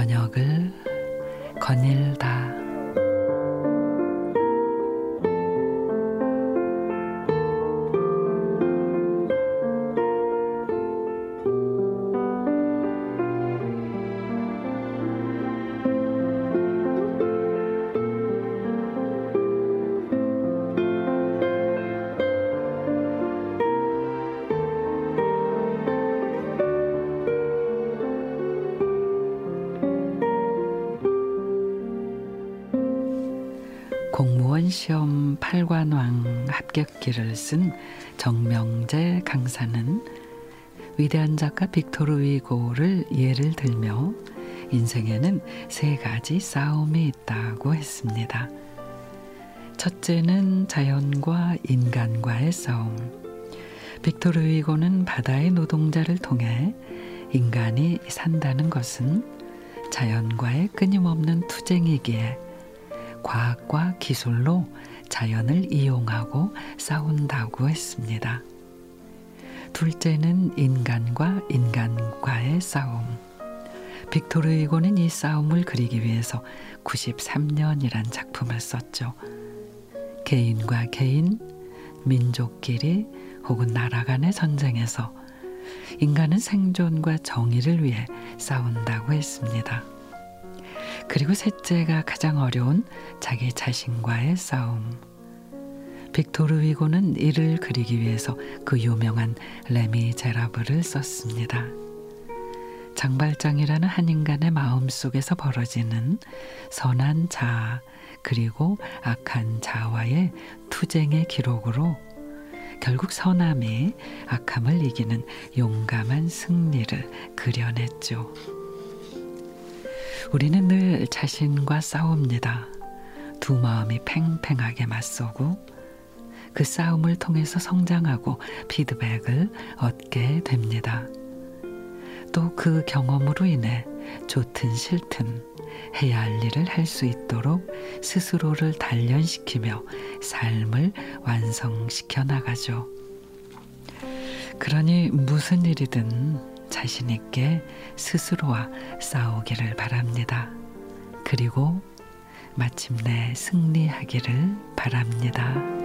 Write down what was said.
저녁을 거닐다. 공무원 시험 8관왕 합격기를 쓴 정명재 강사는 위대한 작가 빅토르 위고를 예를 들며 인생에는 세 가지 싸움이 있다고 했습니다. 첫째는 자연과 인간과의 싸움. 빅토르 위고는 바다의 노동자를 통해 인간이 산다는 것은 자연과의 끊임없는 투쟁이기에 과학과 기술로 자연을 이용하고 싸운다고 했습니다. 둘째는 인간과 인간과의 싸움. 빅토르 이고는 이 싸움을 그리기 위해서 93년이란 작품을 썼죠. 개인과 개인, 민족끼리 혹은 나라 간의 전쟁에서 인간은 생존과 정의를 위해 싸운다고 했습니다. 그리고 셋째가 가장 어려운 자기 자신과의 싸움. 빅토르 위고는 이를 그리기 위해서 그 유명한 레미제라블을 썼습니다. 장발장이라는 한 인간의 마음 속에서 벌어지는 선한 자 그리고 악한 자와의 투쟁의 기록으로 결국 선함이 악함을 이기는 용감한 승리를 그려냈죠. 우리는 늘 자신과 싸웁니다. 두 마음이 팽팽하게 맞서고 그 싸움을 통해서 성장하고 피드백을 얻게 됩니다. 또 그 경험으로 인해 좋든 싫든 해야 할 일을 할 수 있도록 스스로를 단련시키며 삶을 완성시켜 나가죠. 그러니 무슨 일이든 자신 있게 스스로와 싸우기를 바랍니다. 그리고 마침내 승리하기를 바랍니다.